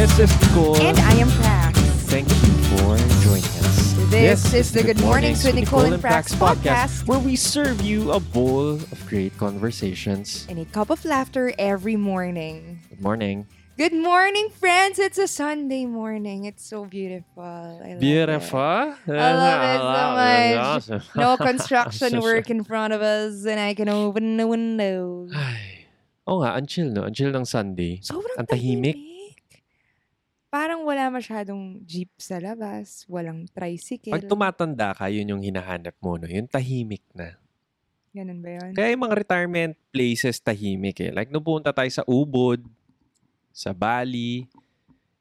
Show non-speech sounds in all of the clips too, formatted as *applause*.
This is Nicole. And I am Prax. Thank you for joining us. This is the Good Mornings with Nicole and Prax podcast. where we serve you a bowl of great conversations. And a cup of laughter every morning. Good morning. Good morning, friends. It's a Sunday morning. It's so beautiful. I love Beautiful. It. I love it so *laughs* much. No construction *laughs* work in front of us and I can open the windows. Ay. Oo nga, ang chill, no? Ang chill ng Sunday. Sobrang Ang tahimik. tahimik. Parang wala masyadong jeep sa labas. Walang tricycle. Pag tumatanda ka, yun yung hinahanap mo, no? Yung tahimik na. Ganun ba yun? Kaya yung mga retirement places tahimik eh. Like nung pumunta tayo sa Ubod, sa Bali,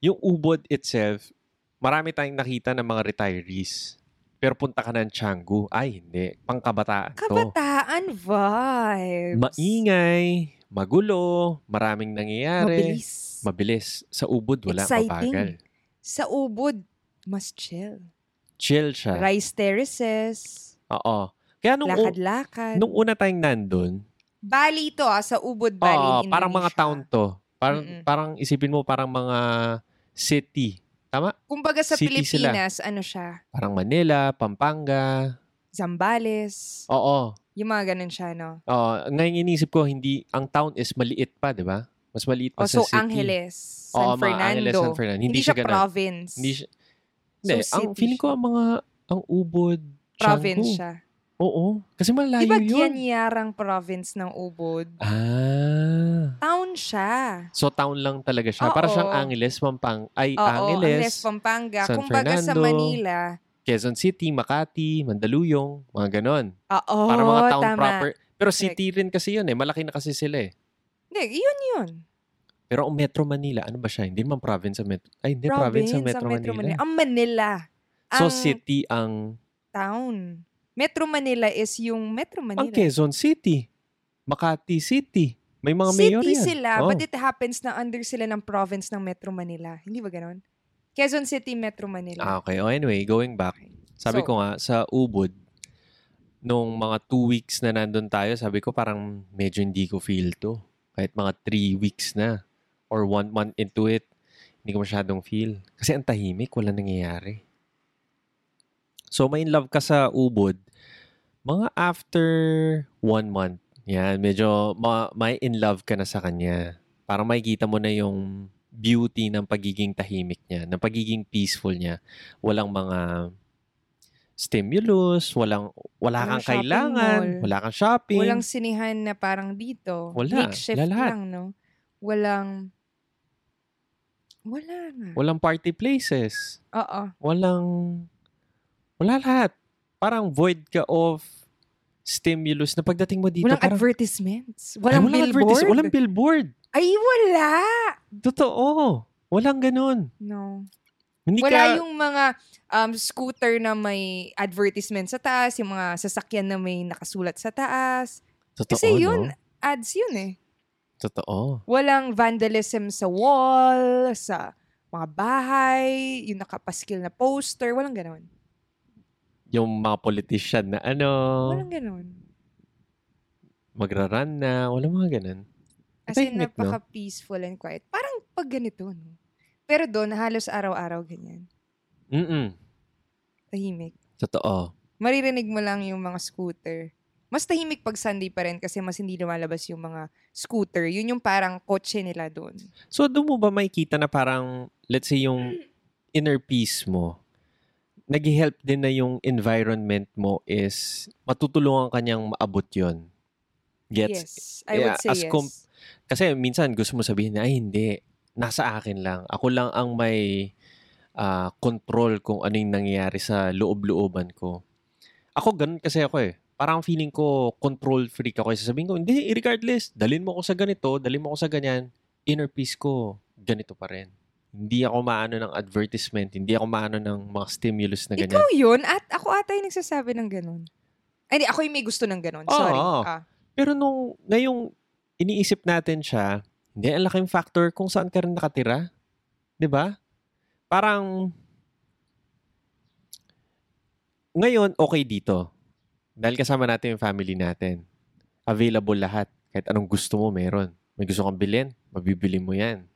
yung Ubod itself, marami tayong nakita ng mga retirees. Pero punta ka ng Canggu. Ay, hindi. Pangkabataan to. Kabataan vibes. Maingay, magulo, maraming nangyayari. Mabilis. Mabilis. Sa Ubod, wala Exciting. mabagal. Sa ubod, mas chill. Chill siya. Rice terraces, Oo. Kaya nung, lakad-lakad. nung una tayong nandun, Bali to ah, sa Ubod Bali, Oo, parang mga town to. Parang, Mm-mm. parang isipin mo parang mga city. Tama? Kumbaga sa City sila. Pilipinas, ano siya, Parang Manila, Pampanga. Zambales, Oo. yung mga ganun siya, no? Oo. Ngayon inisip ko, hindi, ang town is maliit pa, di ba? Mas maliit pa O, sa Oh, so city. Angeles, San Oo, Fernando. Angeles, San Fernando. Hindi, siya, ganun. province. Hindi siya, hindi, So, ang feeling ko ang mga, ang ubod, province Canggu. siya. Oo. Kasi malayo Di ba yun. Gianyarang province ng Ubod? Ah. Town siya. So, town lang talaga siya. Para Oo. siyang Angeles, Pampang, ay, Oo, Angeles, Angeles, Pampanga. San Kumbaga sa Fernando. Manila, Quezon City, Makati, Mandaluyong, mga ganon. Oo, Para mga town tama. proper. Pero city rin kasi yun eh. Malaki na kasi sila eh. Hindi, yun yun. Pero ang Metro Manila, ano ba siya? Hindi naman province sa Metro. Ay, hindi, province, Province sa Metro, Metro Manila. Ang Manila. So, ang city ang, town. Metro Manila is yung Metro Manila. ang Quezon City. Makati City. May mga mayor City yan. sila, Oh. but it happens na under sila ng province ng Metro Manila. Hindi ba ganon? Quezon City, Metro Manila. Ah, okay. Oh, anyway, going back. Sabi So- ko nga, sa Ubud, nung mga two weeks na nandun tayo, sabi ko parang medyo hindi ko feel to. Kahit mga three weeks na or one month into it, hindi ko masyadong feel. Kasi ang tahimik, wala nangyayari. So, may in love ka sa Ubud, mga after one month, yan, medyo ma- may in love ka na sa kanya. Parang makikita mo na yung beauty ng pagiging tahimik niya, ng pagiging peaceful niya. Walang mga stimulus, walang wala Walang kang kailangan, mall. wala kang shopping. Walang sinihan na parang dito. Wala. Makeshift Lahat. lang, no? Walang... Wala nga. walang party places. Oo. Walang wala lahat. Parang void ka of stimulus na pagdating mo dito Walang parang advertisements. Ay, Walang, advertis- billboard. Walang billboard. Ay, wala! Totoo. Walang ganun. No. Hindi Wala ka, yung mga um, scooter na may advertisement sa taas, yung mga sasakyan na may nakasulat sa taas. Totoo, Kasi yun, no? ads yun eh. Totoo. Walang vandalism sa wall, sa mga bahay, yung nakapaskil na poster, walang ganon. Yung mga politician na ano, Walang ganon. magra-run na, walang mga ganun. As in, Tahimik, no? napaka-peaceful and quiet. Parang pag ganito, no? Pero doon, halos araw-araw ganyan. Mm-mm. Tahimik. Totoo. Maririnig mo lang yung mga scooter. Mas tahimik pag Sunday pa rin kasi mas hindi lumalabas yung mga scooter. Yun yung parang kotse nila doon. So, doon mo ba makikita na parang, let's say, yung inner peace mo, nag-help din na yung environment mo is matutulungan kanyang maabot yon Gets? yes. I would Yeah, say as yes. com- Kasi minsan gusto mo sabihin na, ay hindi, nasa akin lang. Ako lang ang may ah, control kung ano yung nangyayari sa loob-looban ko. Ako, ganun kasi ako eh. Parang feeling ko control freak ako. Sasabihin ko, hindi, regardless, dalin mo ako sa ganito, dalin mo ako sa ganyan, inner peace ko, ganito pa rin. Hindi ako maano ng advertisement, hindi ako maano ng mga stimulus na ganyan. Ikaw yun? At ako ata yung nagsasabi ng ganun. Ay, di, ako yung may gusto ng ganun. Oo. Sorry. Ah. Pero nung ngayong iniisip natin siya, hindi, ang laking factor kung saan ka rin nakatira. 'Di ba? Parang, ngayon, okay dito. Dahil kasama natin yung family natin. Available lahat. Kahit anong gusto mo, meron. May gusto kang bilhin, mabibili mo yan.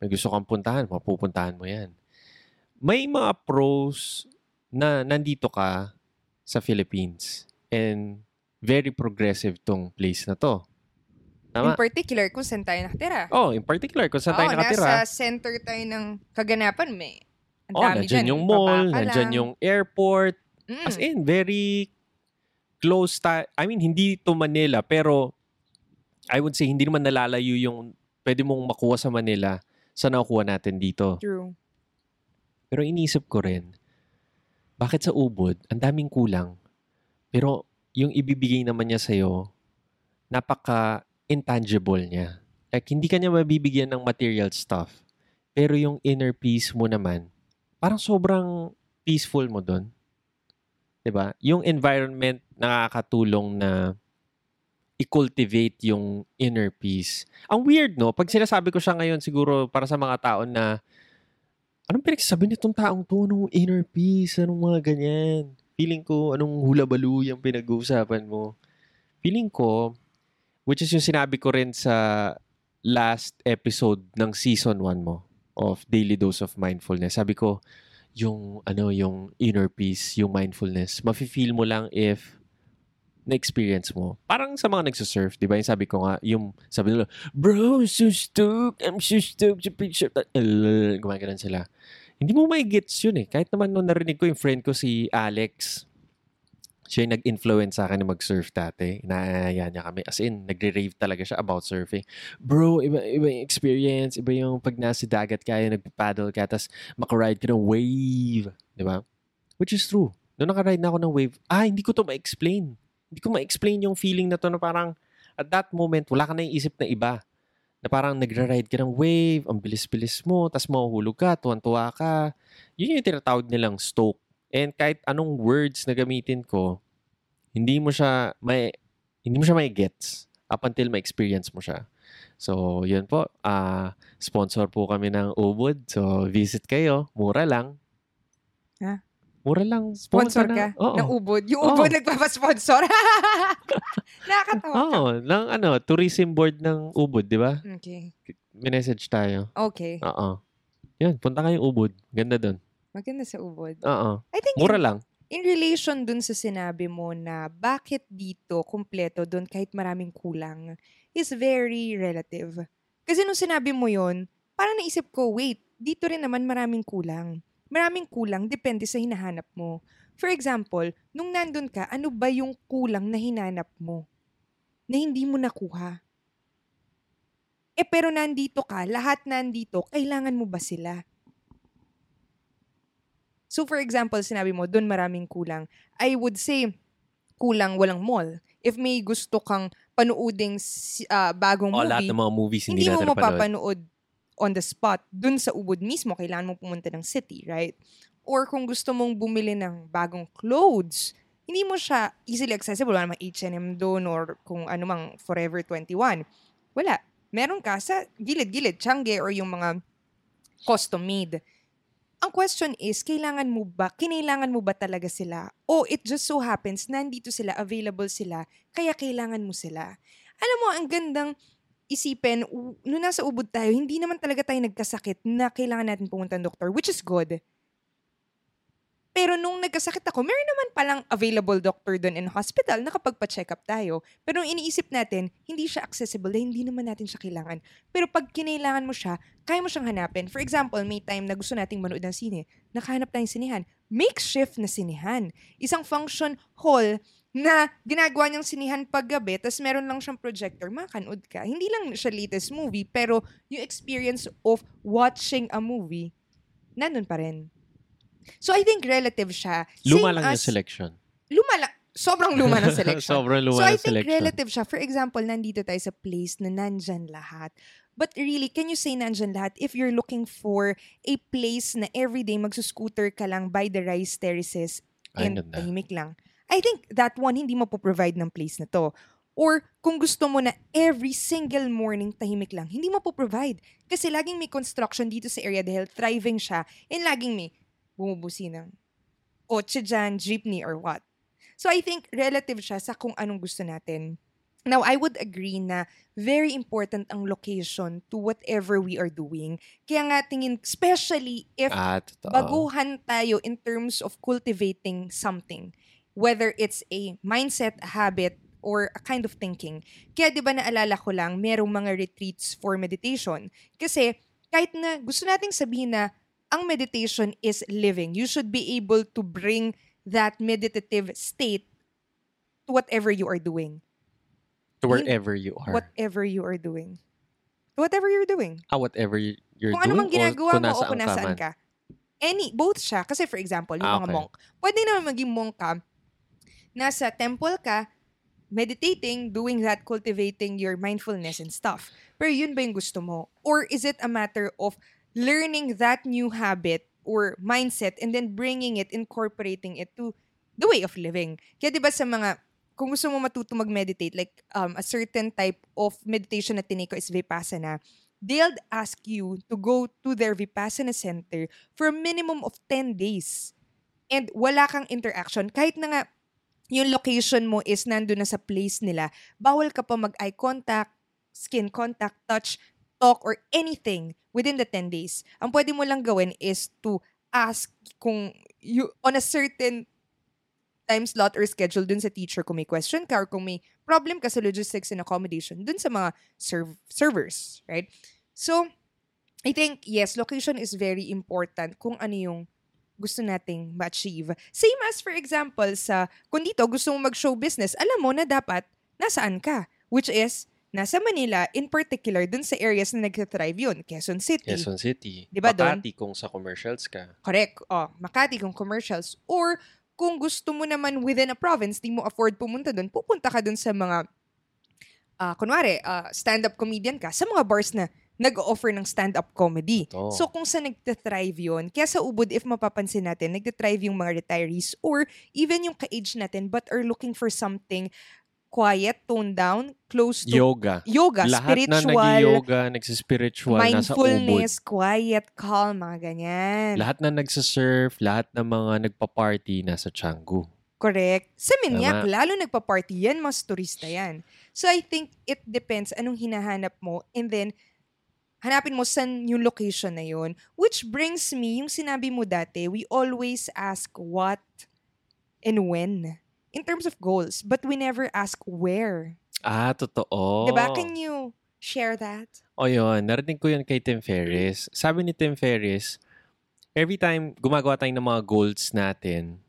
May gusto kang puntahan, mapupuntahan mo yan. May mga pros na nandito ka sa Philippines and very progressive tong place na to. Tama? In particular, kung saan tayo nakatira. Oh, in particular, kung saan tayo Oo, nakatira. nasa center tayo ng kaganapan. May ang Oh, dami dyan. yung mall, lang. yung airport. Mm. As in, very close ta I mean, hindi to Manila, pero I would say, hindi naman nalalayo yung pwede mong makuha sa Manila sa nakukuha natin dito. True. Pero inisip ko rin, bakit sa Ubod, ang daming kulang, pero yung ibibigay naman niya sa'yo, napaka-intangible niya. Like, hindi ka mabibigyan ng material stuff. Pero yung inner peace mo naman, parang sobrang peaceful mo doon. 'Di ba? Yung environment nakakatulong na i-cultivate yung inner peace. Ang weird, no? Pag sinasabi ko siya ngayon, siguro para sa mga tao na anong pinagsasabi nitong taong to? Anong inner peace? Anong mga ganyan? Feeling ko, anong hula-balu pinag-uusapan mo? Feeling ko, which is yung sinabi ko rin sa last episode ng season 1 mo of Daily Dose of Mindfulness. Sabi ko, yung ano yung inner peace, yung mindfulness, mafe-feel mo lang if na-experience mo. Parang sa mga nagsusurf, di ba? Yung sabi ko nga, yung sabi nila, bro, I'm so stoked, I'm so stoked, your picture. Gumaganon sila. Hindi mo may gets yun eh. Kahit naman nung narinig ko yung friend ko si Alex, siya yung nag-influence sa akin na mag-surf dati. Inaaya niya kami. As in, nagre-rave talaga siya about surfing. Bro, iba, iba yung experience. Iba yung pag nasa dagat kaya nagpaddle ka, tapos makaride ka ng wave. Di ba? Which is true. Noong nakaride na ako ng wave, ah, hindi ko to ma-explain. Hindi ko ma-explain yung feeling na to na parang at that moment, wala ka na isip na iba. Na parang nagra-ride ka ng wave, ang bilis-bilis mo, tapos mahuhulog ka, tuwan-tuwa ka. Yun yung tinatawag nilang stoke. And kahit anong words na gamitin ko, hindi mo siya may hindi mo siya may gets up until ma-experience mo siya. So, yun po. ah sponsor po kami ng Ubud. So, visit kayo. Mura lang. Ha? Mura lang. Sponsor na- ka Oo. ng ubod. Yung Oo. ubod nagpapasponsor. *laughs* Nakakatawa ka. Oo. Lang, ano, tourism board ng Ubud, di ba? Okay. May message tayo. Okay. Oo. Yun, punta kayo Ubud. Ganda doon. Maganda sa ubod. Oo. I think Mura in, lang. in relation dun sa sinabi mo na bakit dito kumpleto dun kahit maraming kulang is very relative. Kasi nung sinabi mo yon parang naisip ko, wait, dito rin naman maraming kulang. Maraming kulang, depende sa hinahanap mo. For example, nung nandun ka, ano ba yung kulang na hinanap mo? Na hindi mo nakuha? Eh pero nandito ka, lahat nandito, kailangan mo ba sila? So for example, sinabi mo, doon maraming kulang. I would say, kulang walang mall. If may gusto kang panuuding si- ah, bagong O, lahat movie, ng mga movies hindi, hindi mo mapapanood on the spot. Doon sa ubod mismo, kailangan mo pumunta ng city, right? Or kung gusto mong bumili ng bagong clothes, hindi mo siya easily accessible. Wala namang H&M doon or kung ano mang Forever 21. Wala. Meron ka sa gilid-gilid, Changi or yung mga custom made. Ang question is, kailangan mo ba, kinailangan mo ba talaga sila? O it just so happens, nandito sila, available sila, kaya kailangan mo sila. Alam mo, ang gandang isipin, nung nasa ubod tayo, hindi naman talaga tayo nagkasakit na kailangan natin pumunta ng doktor, which is good. Pero nung nagkasakit ako, meron naman palang available doctor doon in hospital, nakapagpa-check up tayo. Pero nung iniisip natin, hindi siya accessible dahil hindi naman natin siya kailangan. Pero pag kinailangan mo siya, kaya mo siyang hanapin. For example, may time na gusto nating manood ng sine, nakahanap tayong sinehan. Makeshift na sinehan. Isang function hall na ginagawa niyang sinihan paggabi, tapos meron lang siyang projector, makanood ka. Hindi lang siya latest movie, pero yung experience of watching a movie, nandun pa rin. So I think relative siya. Luma lang yung selection. Luma lang. Sobrang luma ng *laughs* selection. Sobrang luma so I think selection. relative siya. For example, nandito tayo sa place na nandyan lahat. But really, can you say nandyan lahat if you're looking for a place na everyday magsuscooter ka lang by the rice terraces and tahimik lang? I think that one hindi mo po provide ng place na to. Or kung gusto mo na every single morning tahimik lang, hindi mo po provide. Kasi laging may construction dito sa area dahil thriving siya and laging may bumubusi ng kotse dyan, jeepney, or what. So I think relative siya sa kung anong gusto natin Now, I would agree na very important ang location to whatever we are doing. Kaya nga tingin, especially if Ah, totoo. baguhan tayo in terms of cultivating something. Whether it's a mindset, a habit, or a kind of thinking. Kaya di ba naalala ko lang, merong mga retreats for meditation. Kasi kahit na gusto nating sabihin na ang meditation is living, you should be able to bring that meditative state to whatever you are doing. To wherever you are. Whatever you are doing. To whatever you're doing. ah, whatever you're kung ano doing mang ginagawa o kung mo o kung nasaan man. ka. Any, both siya. Kasi for example, yung Ah, mga okay. monk. Pwede naman maging monk ka, nasa temple ka, meditating, doing that, cultivating your mindfulness and stuff. Pero yun ba yung gusto mo? Or is it a matter of learning that new habit or mindset and then bringing it, incorporating it to the way of living? Kaya di ba sa mga, kung gusto mo matuto mag-meditate, like um, a certain type of meditation na tiniko is Vipassana, they'll ask you to go to their Vipassana center for a minimum of 10 days. And wala kang interaction. Kahit na nga, yung location mo is nandun na sa place nila, bawal ka pa mag-eye contact, skin contact, touch, talk, or anything within the 10 days. Ang pwede mo lang gawin is to ask kung you, on a certain time slot or schedule dun sa teacher kung may question ka or kung may problem ka sa logistics and accommodation dun sa mga serv- servers, right? So, I think, yes, location is very important kung ano yung gusto nating ma-achieve. Same as, for example, sa, kung dito gusto mo mag-show business, alam mo na dapat nasaan ka. Which is, nasa Manila, in particular, dun sa areas na nag-thrive yun. Quezon City. Quezon City. Di ba doon? Makati kung sa commercials ka. Correct. Oh, Makati kung commercials. Or kung gusto mo naman within a province, di mo afford pumunta doon, pupunta ka doon sa mga, ah kunwari, ah, stand-up comedian ka, sa mga bars na nag-offer ng stand-up comedy. Totoo. So kung sa nagte-thrive yun, kaya sa Ubud, if mapapansin natin, nagte-thrive yung mga retirees or even yung ka-age natin but are looking for something quiet, toned down, close to Yoga. yoga, Lahat na spiritual, nag-yoga, nagsispiritual, nasa ubod. mindfulness, quiet, calm, mga ganyan. Lahat na nagsasurf, lahat ng mga nagpa-party nasa Canggu. Correct. Sa Minyak, Tama. lalo nagpa-party yan, mas turista yan. So I think it depends anong hinahanap mo and then hanapin mo saan yung location na yun. Which brings me, yung sinabi mo dati, we always ask what and when in terms of goals, but we never ask where. Ah, totoo. Diba? Can you share that? O yun, narinig ko yun kay Tim Ferriss. Sabi ni Tim Ferriss, every time gumagawa tayo ng mga goals natin,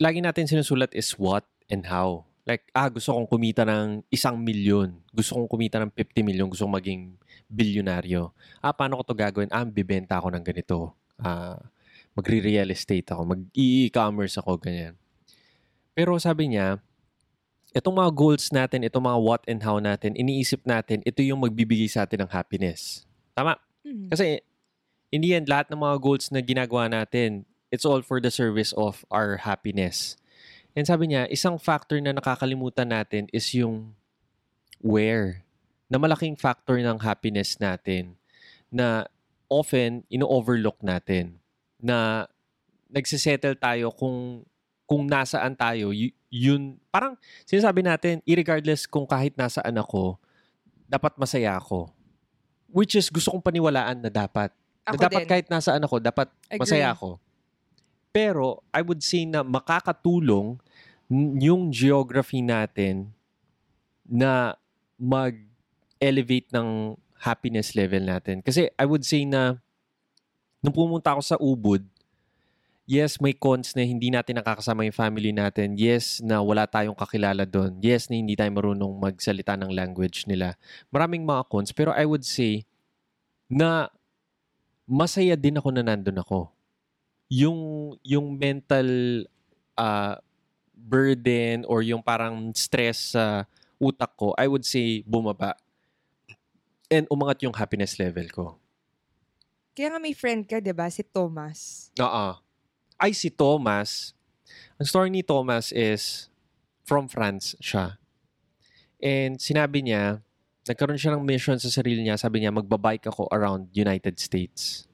lagi natin sinusulat is what and how. Like, ah, gusto kong kumita ng isang milyon. Gusto kong kumita ng 50 milyon. Gusto kong maging bilyonaryo. Ah, paano ko to gagawin? Ah, bibenta ako ng ganito. Ah, magre-real estate ako. Mag-e-commerce ako, ganyan. Pero sabi niya, itong mga goals natin, itong mga what and how natin, iniisip natin, ito yung magbibigay sa atin ng happiness. Tama. Mhm. Kasi in the end, lahat ng mga goals na ginagawa natin, it's all for the service of our happiness. And sabi niya, isang factor na nakakalimutan natin is yung where. Na malaking factor ng happiness natin na often ino-overlook natin na nagsisettle tayo kung kung nasaan tayo, yun, parang sinasabi natin, irregardless kung kahit nasaan ako, dapat masaya ako. Which is, gusto kong paniwalaan na dapat. Ako na dapat din. kahit nasaan ako, dapat Agree. masaya ako. Pero, I would say na makakatulong yung geography natin na mag-elevate ng happiness level natin. Kasi I would say na nung pumunta ako sa Ubud, yes, may cons na hindi natin nakakasama yung family natin. Yes, na wala tayong kakilala doon. Yes, na hindi tayo marunong magsalita ng language nila. Maraming mga cons. Pero I would say na masaya din ako na nandun ako. Yung, yung mental ah, burden or yung parang stress sa utak ko, I would say bumaba. And umangat yung happiness level ko. Kaya nga may friend ka, di ba? Si Thomas. Oo. Ay, si Thomas. Ang story ni Thomas is from France siya. And sinabi niya, nagkaroon siya ng mission sa sarili niya. Sabi niya, magbabike ako around United States.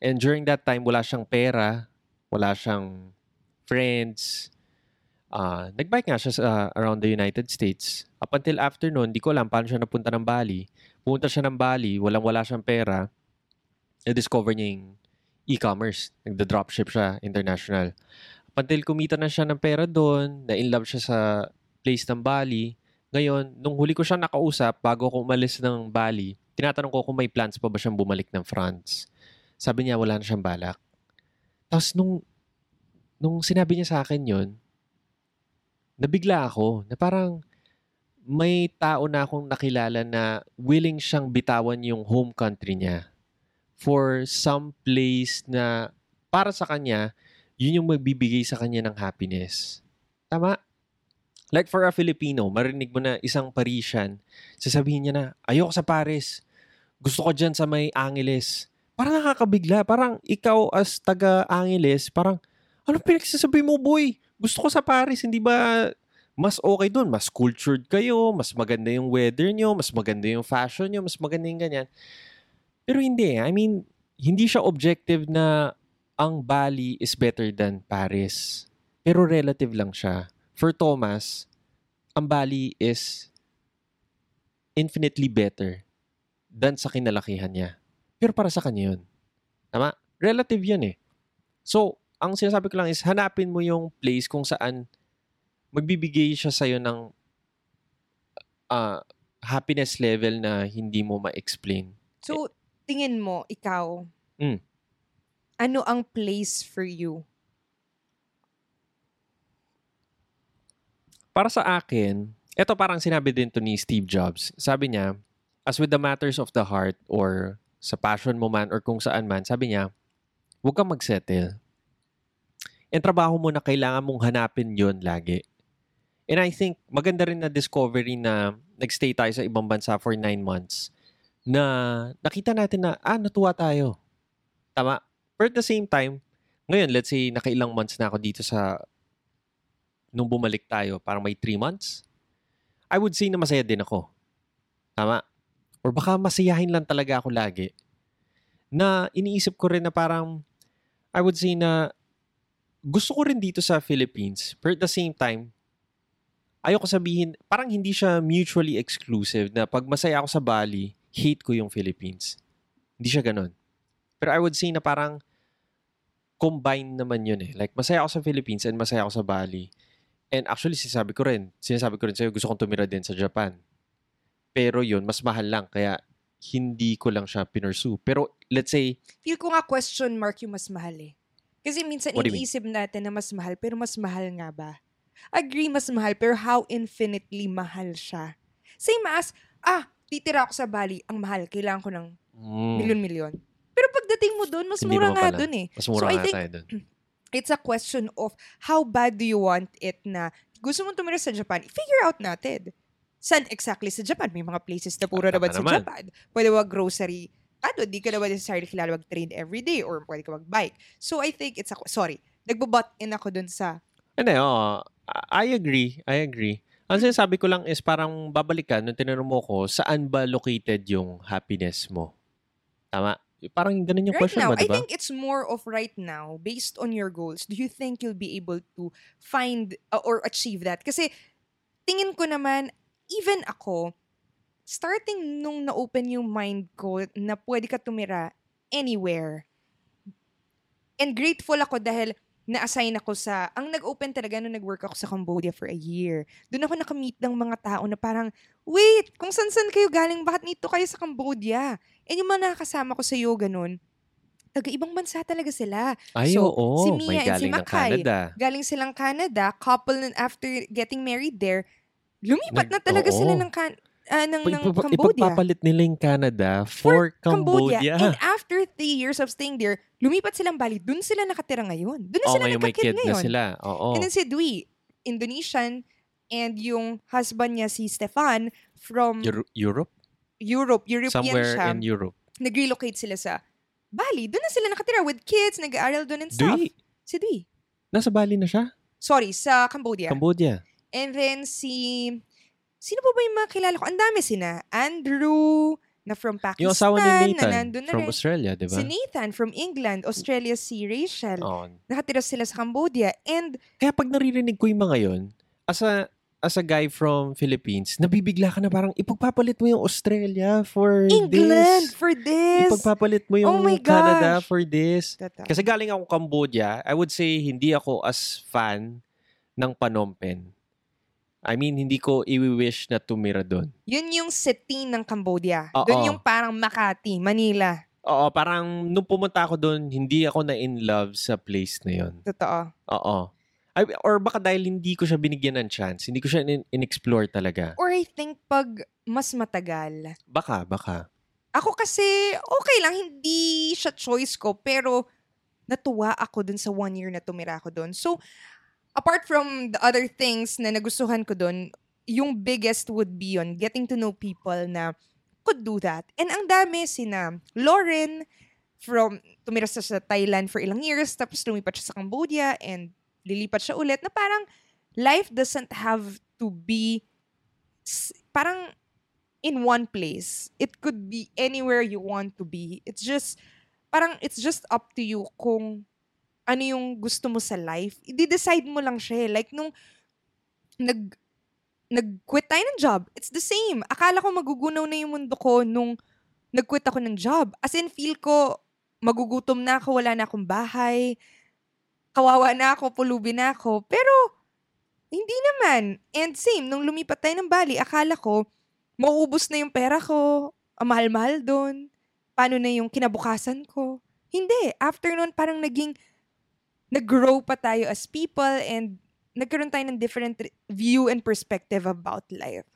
And during that time, wala siyang pera, wala siyang friends, Ah, nagbike nga siya sa, around the United States. Up until after noon, di ko alam paano siya napunta ng Bali. Pumunta siya ng Bali, walang-wala siyang pera. Na-discover niya yung e-commerce. Nagda-dropship siya, international. Up until kumita na siya ng pera doon, na-in love siya sa place ng Bali. Ngayon, nung huli ko siya nakausap, bago ako umalis ng Bali, tinatanong ko kung may plans pa ba siyang bumalik ng France. Sabi niya, wala na siyang balak. Tapos nung, nung sinabi niya sa akin yon nabigla ako na parang may tao na akong nakilala na willing siyang bitawan yung home country niya for some place na para sa kanya, yun yung magbibigay sa kanya ng happiness. Tama? Like for a Filipino, marinig mo na isang Parisian, sasabihin niya na, ayoko sa Paris. Gusto ko dyan sa may Angeles. Parang nakakabigla. Parang ikaw as taga-Angeles, parang, ano pinagsasabi mo, boy? Gusto ko sa Paris, hindi ba mas okay doon? Mas cultured kayo, mas maganda yung weather nyo, mas maganda yung fashion nyo, mas maganda yung ganyan. Pero hindi. I mean, hindi siya objective na ang Bali is better than Paris. Pero relative lang siya. For Thomas, ang Bali is infinitely better than sa kinalakihan niya. Pero para sa kanya yun. Tama? Relative yun eh. So, ang sinasabi ko lang is hanapin mo yung place kung saan magbibigay siya sa'yo ng uh, happiness level na hindi mo ma-explain. So, tingin mo, ikaw, Mm. ano ang place for you? Para sa akin, ito parang sinabi din to ni Steve Jobs. Sabi niya, as with the matters of the heart or sa passion mo man or kung saan man, sabi niya, huwag kang mag-settle. Yung trabaho mo na kailangan mong hanapin yon lagi. And I think maganda rin na discovery na nagstay tayo sa ibang bansa for nine months na nakita natin na, ah, natuwa tayo. Tama. But at the same time, ngayon, let's say, nakailang months na ako dito sa, nung bumalik tayo, parang may three months, I would say na masaya din ako. Tama. Or baka masayahin lang talaga ako lagi. Na iniisip ko rin na parang, I would say na gusto ko rin dito sa Philippines, but at the same time, ayoko sabihin, parang hindi siya mutually exclusive na pag masaya ako sa Bali, hate ko yung Philippines. Hindi siya ganun. Pero I would say na parang combined naman yun eh. Like, masaya ako sa Philippines and masaya ako sa Bali. And actually, sinasabi ko rin, sinasabi ko rin sa'yo, gusto kong tumira din sa Japan. Pero yun, mas mahal lang. Kaya, hindi ko lang siya pinursue. Pero, let's say, Feel ko nga question mark yung mas mahal eh. Kasi minsan iniisip natin na mas mahal, pero mas mahal nga ba? Agree, mas mahal, pero how infinitely mahal siya? Same as, ah, titira ako sa Bali, ang mahal, kailangan ko ng mm, milyon-milyon. Pero pagdating mo doon, mas Hindi mura nga doon eh. mas mura So, I nga think- tayo dun. *clears throat* It's a question of how bad do you want it na gusto mong tumira sa Japan, figure out natin. Saan exactly sa Japan? May mga places na puro naman sa naman. Japan. Pwede wag grocery. Ano, di ka naman necessarily kilala mag-trade everyday or pwede ka mag-bike. So I think it's a, sorry, nagbo-butt in ako dun sa, Hindi, oo. I agree. I agree. Ang sinasabi ko lang is parang babalikan nung tinanong mo ko, saan ba located yung happiness mo? Tama? Parang ganun yung right question now, mo, di I ba? think it's more of right now, based on your goals, do you think you'll be able to find uh, or achieve that? Kasi tingin ko naman, even ako, starting nung na-open yung mind ko na pwede ka tumira anywhere. And grateful ako dahil na-assign ako sa, ang nag-open talaga nung nag-work ako sa Cambodia for a year. Doon ako nakamit ng mga tao na parang, wait, kung san-san kayo galing, bakit nito kayo sa Cambodia? And yung mga nakakasama ko sa yoga nun, taga-ibang bansa talaga sila. Ay, so, oo. si may Mia and si Makay, Canada. Galing silang Canada, couple and after getting married there, lumipat Nag- na talaga sila oo. ng, kan- ah, ng, ng ipa- Cambodia. Ipagpapalit nila yung Canada for, Cambodia. And after three years of staying there, lumipat silang Bali. Doon sila nakatira ngayon. Doon na Oo, sila ngayon nakakid kid na ngayon. sila. Oo. And then si Dwi, Indonesian, and yung husband niya si Stefan from Euro- Europe? Europe, European Somewhere siya. in Europe. Nag-relocate sila sa Bali. Doon na sila nakatira with kids, nag-aaral doon and stuff. Dwi, Si Dwi. nasa Bali na siya? Sorry, sa Cambodia. Cambodia. And then si... Sino po ba yung mga kilala ko? Ang dami sina. Andrew, na from Pakistan, Yung asawa ni na Nathan nandun na from rin. Australia, di ba? Si Nathan from England, Australia si Rachel. Oo. Nakatira sila sa Cambodia. And Kaya pag naririnig ko yung mga yon, as a, as a guy from Philippines, nabibigla ka na parang ipagpapalit mo yung Australia for England this. for this. Ipagpapalit mo yung Oh my Canada for this. Totoo. Kasi galing ako Cambodia, I would say hindi ako as fan ng Phnom Penh. I mean, hindi ko i-wish na tumira doon. Yun yung city ng Cambodia. Oo. Doon yung parang Makati, Manila. Oo, parang nung pumunta ako doon, hindi ako na in love sa place na yon. Totoo. Oo. I, or baka dahil hindi ko siya binigyan ng chance, hindi ko siya in- in-explore talaga. Or I think pag mas matagal, Baka, baka. Ako kasi, okay lang, hindi siya choice ko, pero natuwa ako dun sa one year na tumira ako dun. So, apart from the other things na nagustuhan ko dun, yung biggest would be on getting to know people na could do that. And ang dami, sina Lauren, from, tumira siya sa Thailand for ilang years, tapos lumipat siya sa Cambodia, and lilipat siya ulit, na parang life doesn't have to be parang in one place. It could be anywhere you want to be. It's just, parang it's just up to you kung ano yung gusto mo sa life. I-decide mo lang siya. eh. Like, nung nag, nag-quit tayo ng job, it's the same. Akala ko magugunaw na yung mundo ko nung nag-quit ako ng job. As in, feel ko, magugutom na ako, wala na akong bahay, kawawa na ako, pulubi na ako. Pero, hindi naman. And same, nung lumipat tayo ng Bali, akala ko, mauubos na yung pera ko, mahal-mahal doon, paano na yung kinabukasan ko. Hindi. After nun, parang naging, nag-grow pa tayo as people and nagkaroon tayo ng different re- view and perspective about life.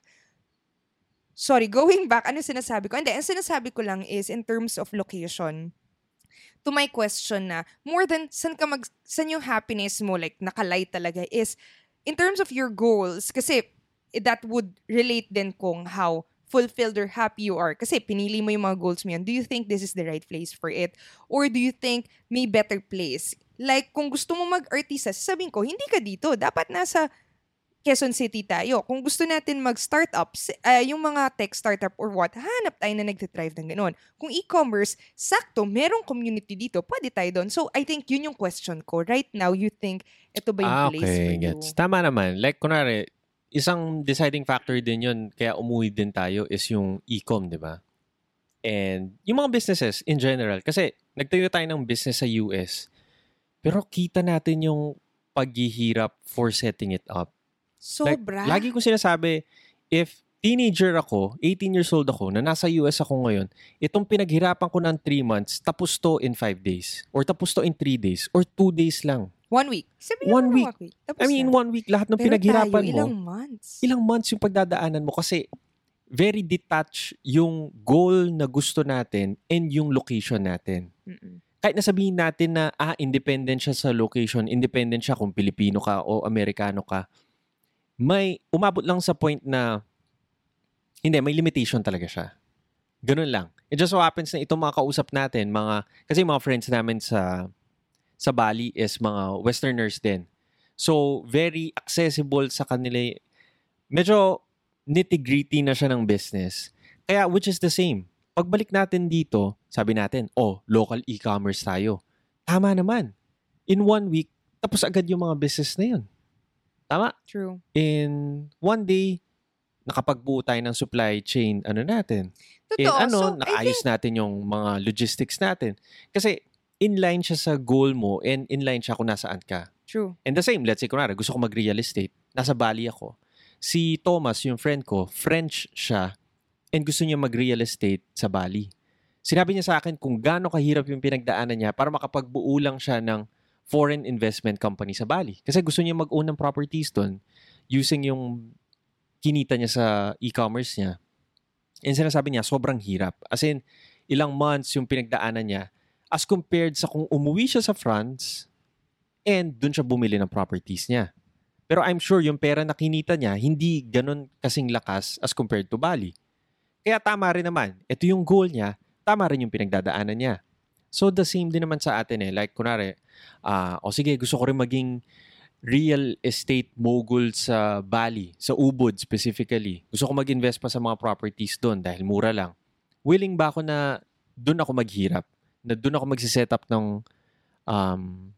Sorry, going back, ano sinasabi ko? Hindi, ang sinasabi ko lang is in terms of location, to my question na, more than, san ka mag, san yung happiness mo, like, nakalay talaga, is, in terms of your goals, kasi that would relate din kung how fulfilled or happy you are. Kasi pinili mo yung mga goals mo yan. Do you think this is the right place for it? Or do you think may better place? Like, kung gusto mo mag-artista, sasabihin ko, hindi ka dito. Dapat nasa Quezon City tayo. Kung gusto natin mag-startup, ah, yung mga tech startup or what, hanap tayo na nag-thrive ng ganun. Kung e-commerce, sakto, merong community dito, pwede tayo doon. So, I think yun yung question ko. Right now, you think, ito ba yung Ah, place for okay. you? Gets. Tama naman. Like, kunwari, isang deciding factor din yun, kaya umuwi din tayo, is yung e-com, di ba? And yung mga businesses in general, kasi nagtayo tayo ng business sa US, pero kita natin yung paghihirap for setting it up. Sobra. Lagi ko sinasabi, if teenager ako, 18 years old ako, na nasa US ako ngayon, itong pinaghirapan ko ng 3 months, tapos to in 5 days, or tapos to in 3 days, or 2 days lang. One week. Sabihin One week. one week. Tapos I mean, in na. one week, lahat ng Pero pinaghirapan tayo, mo, ilang months. ilang months yung pagdadaanan mo kasi very detached yung goal na gusto natin and yung location natin. Mm-mm. Kahit nasabihin natin na ah, independent siya sa location, independent siya kung Pilipino ka o Amerikano ka, may umabot lang sa point na hindi, may limitation talaga siya. Ganun lang. It just so happens na itong mga kausap natin, mga, kasi mga friends namin sa sa Bali is mga Westerners din. So, very accessible sa kanila. Medyo nitty-gritty na siya ng business. Kaya, which is the same. Pagbalik natin dito, sabi natin, oh, local e-commerce tayo. Tama naman. In one week, tapos agad yung mga business na yun. Tama? True. In one day, nakapagbuo tayo ng supply chain, ano natin. In Totoo. ano, so, nakaayos think, natin yung mga logistics natin. Kasi, inline siya sa goal mo and inline siya kung nasaan ka. true. And the same, let's say, kunwari, gusto ko mag-real estate. Nasa Bali ako. Si Thomas, yung friend ko, French siya and gusto niya mag-real estate sa Bali. Sinabi niya sa akin kung gaano kahirap yung pinagdaanan niya para makapagbuo lang siya ng foreign investment company sa Bali. Kasi gusto niya mag-own ng properties doon using yung kinita niya sa e-commerce niya. And sinasabi niya, sobrang hirap. As in, ilang months yung pinagdaanan niya as compared sa kung umuwi siya sa France and dun siya bumili ng properties niya. Pero I'm sure yung pera na kinita niya, hindi ganun kasing lakas as compared to Bali. Kaya tama rin naman. Ito yung goal niya, tama rin yung pinagdadaanan niya. So the same din naman sa atin eh. Like kunwari, ah, o sige, gusto ko rin maging real estate mogul sa Bali, sa Ubud specifically. Gusto ko mag-invest pa sa mga properties doon dahil mura lang. willing ba ako na doon ako maghirap? Na doon ako magsiset up ng, um,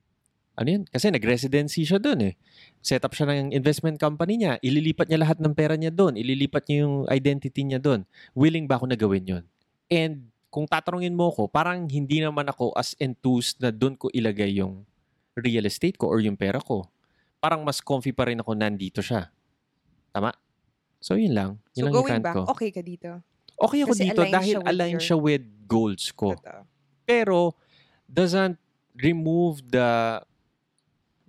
ano yun? Kasi nag-residency siya doon eh. Set up siya ng investment company niya. Ililipat niya lahat ng pera niya doon. Ililipat niya yung identity niya doon. Willing ba ako na gawin yun? And kung tatanungin mo ko, parang hindi naman ako as enthused na doon ko ilagay yung real estate ko or yung pera ko. Parang mas comfy pa rin ako nandito siya. Tama? So, yun lang. Yun So lang going back, ko. okay ka dito. Okay ako Kasi dito align dahil siya with align your- siya with goals ko. Totoo. Pero, doesn't remove the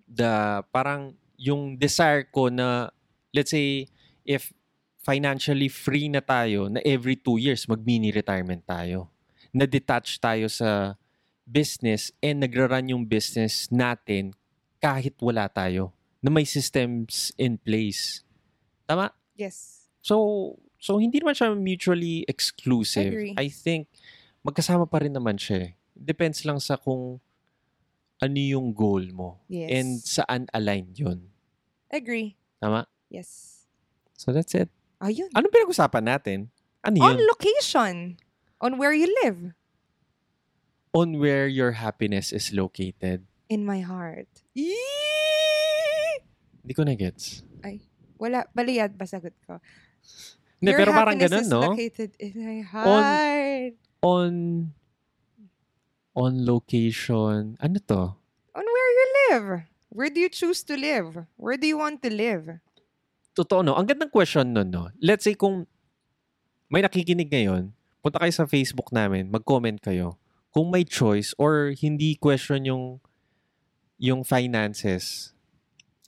the parang yung desire ko na let's say if financially free na tayo na every two years mag mini retirement tayo na detach tayo sa business and nagra-run yung business natin kahit wala tayo na may systems in place tama Yes. So, so hindi naman siya mutually exclusive. Agree. I think magkasama pa rin naman siya. eh. Depends lang sa kung ano yung goal mo Yes. and saan aligned yun. Agree. Tama? Yes. So that's it. Ayun. Anong pinag-usapan natin? Ano On yun? location. On where you live. On where your happiness is located. In my heart. Eee! Hindi ko na-gets. Wala, baliyad ba sagot ko? Hindi, pero parang happiness ganun, is no? located in my heart. On, on location. Ano to? On where you live. Where do you choose to live? Where do you want to live? Totoo, no? Ang gandang question nun, no? Let's say kung may nakikinig ngayon, punta kayo sa Facebook namin, mag-comment kayo. Kung may choice or hindi question yung yung finances,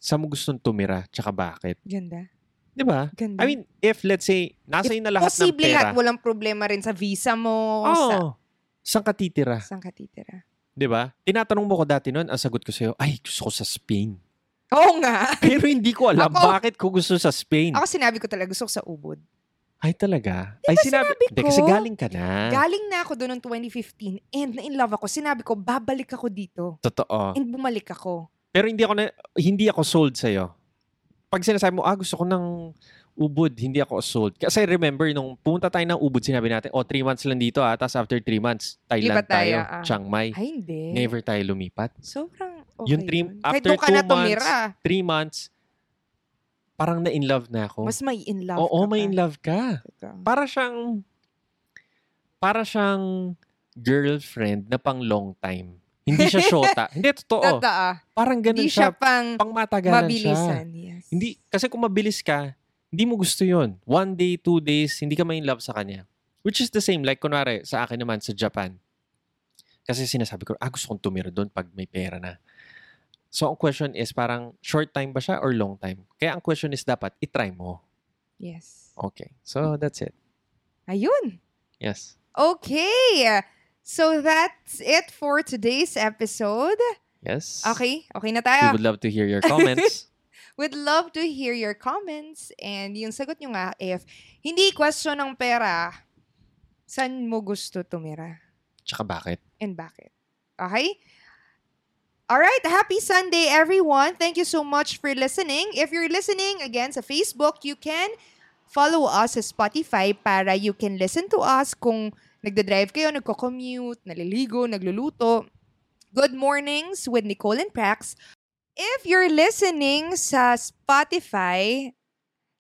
saan mo gustong tumira, tsaka bakit? Ganda. Di ba? Ganda. I mean, if let's say, nasa na lahat ng posible pera. lahat, walang problema rin sa visa mo. Oo. Sa, Saan ka titira? saan ka titira? Di ba? Tinatanong mo ko dati noon, ang sagot ko sa'yo, ay, gusto ko sa Spain. Oo nga. *laughs* Pero hindi ko alam Ako- bakit ko gusto sa Spain. Ako sinabi ko talaga, gusto ko sa ubod. Ay, talaga? Ay, ba sinabi, Hindi, ko? kasi galing ka na. Galing na ako doon noong 2015 and na-in love ako. Sinabi ko, babalik ako dito. Totoo. And bumalik ako. Pero hindi ako na, hindi ako sold sa Pag sinasabi mo, ah, gusto ko ng Ubud, hindi ako sold. Kasi remember, nung pumunta tayo ng Ubud, sinabi natin, oh, three months lang dito ah. Tapos after three months, Thailand Lipat tayo, tayo, ah. Chiang Mai. Ay, hindi. Never tayo lumipat. Sobrang okay Yung three- yun. after Kahit two na months, tumira, Three months, parang na-in love na ako. mas may in love Oo, ka may pa. in love ka. Para siyang, para siyang girlfriend na pang long time. Hindi siya *laughs* shota. hindi, totoo. Totoo. Parang ganun Hindi siya. siya pang Pang matagalan siya. mabilisan. Yes. Hindi, kasi kung mabilis ka, hindi mo gusto yon One day, two days, hindi ka may in love sa kanya. Which is the same, like kunwari, sa akin naman sa Japan. Kasi sinasabi ko, ah, gusto kong tumira doon pag may pera na. So, ang question is parang short time ba siya or long time? Kaya ang question is dapat, itry mo. Yes. Okay. So, that's it. Ayun. Yes. Okay. So that's it for today's episode. Yes. Okay? Okay na We tayo. would love to hear your comments. *laughs* Would love to hear your comments. And yung sagot nyo nga, if hindi question ng pera, saan mo gusto tumira? Tsaka bakit? And bakit? Okay? Alright, happy Sunday everyone. Thank you so much for listening. If you're listening again sa Facebook, you can follow us sa Spotify para you can listen to us kung nagda-drive kayo, nagko-commute, naliligo, nagluluto. Good mornings with Nicole and Prax. If you're listening sa Spotify,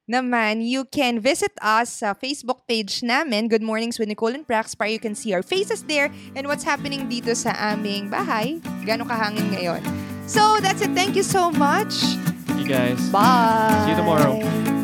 naman, you can visit us sa Facebook page namin, Good Mornings with Nicole and Prax, para you can see our faces there and what's happening dito sa aming bahay. Gano'ng kahangin ngayon. So, that's it. Thank you so much. You guys. Bye! See you tomorrow.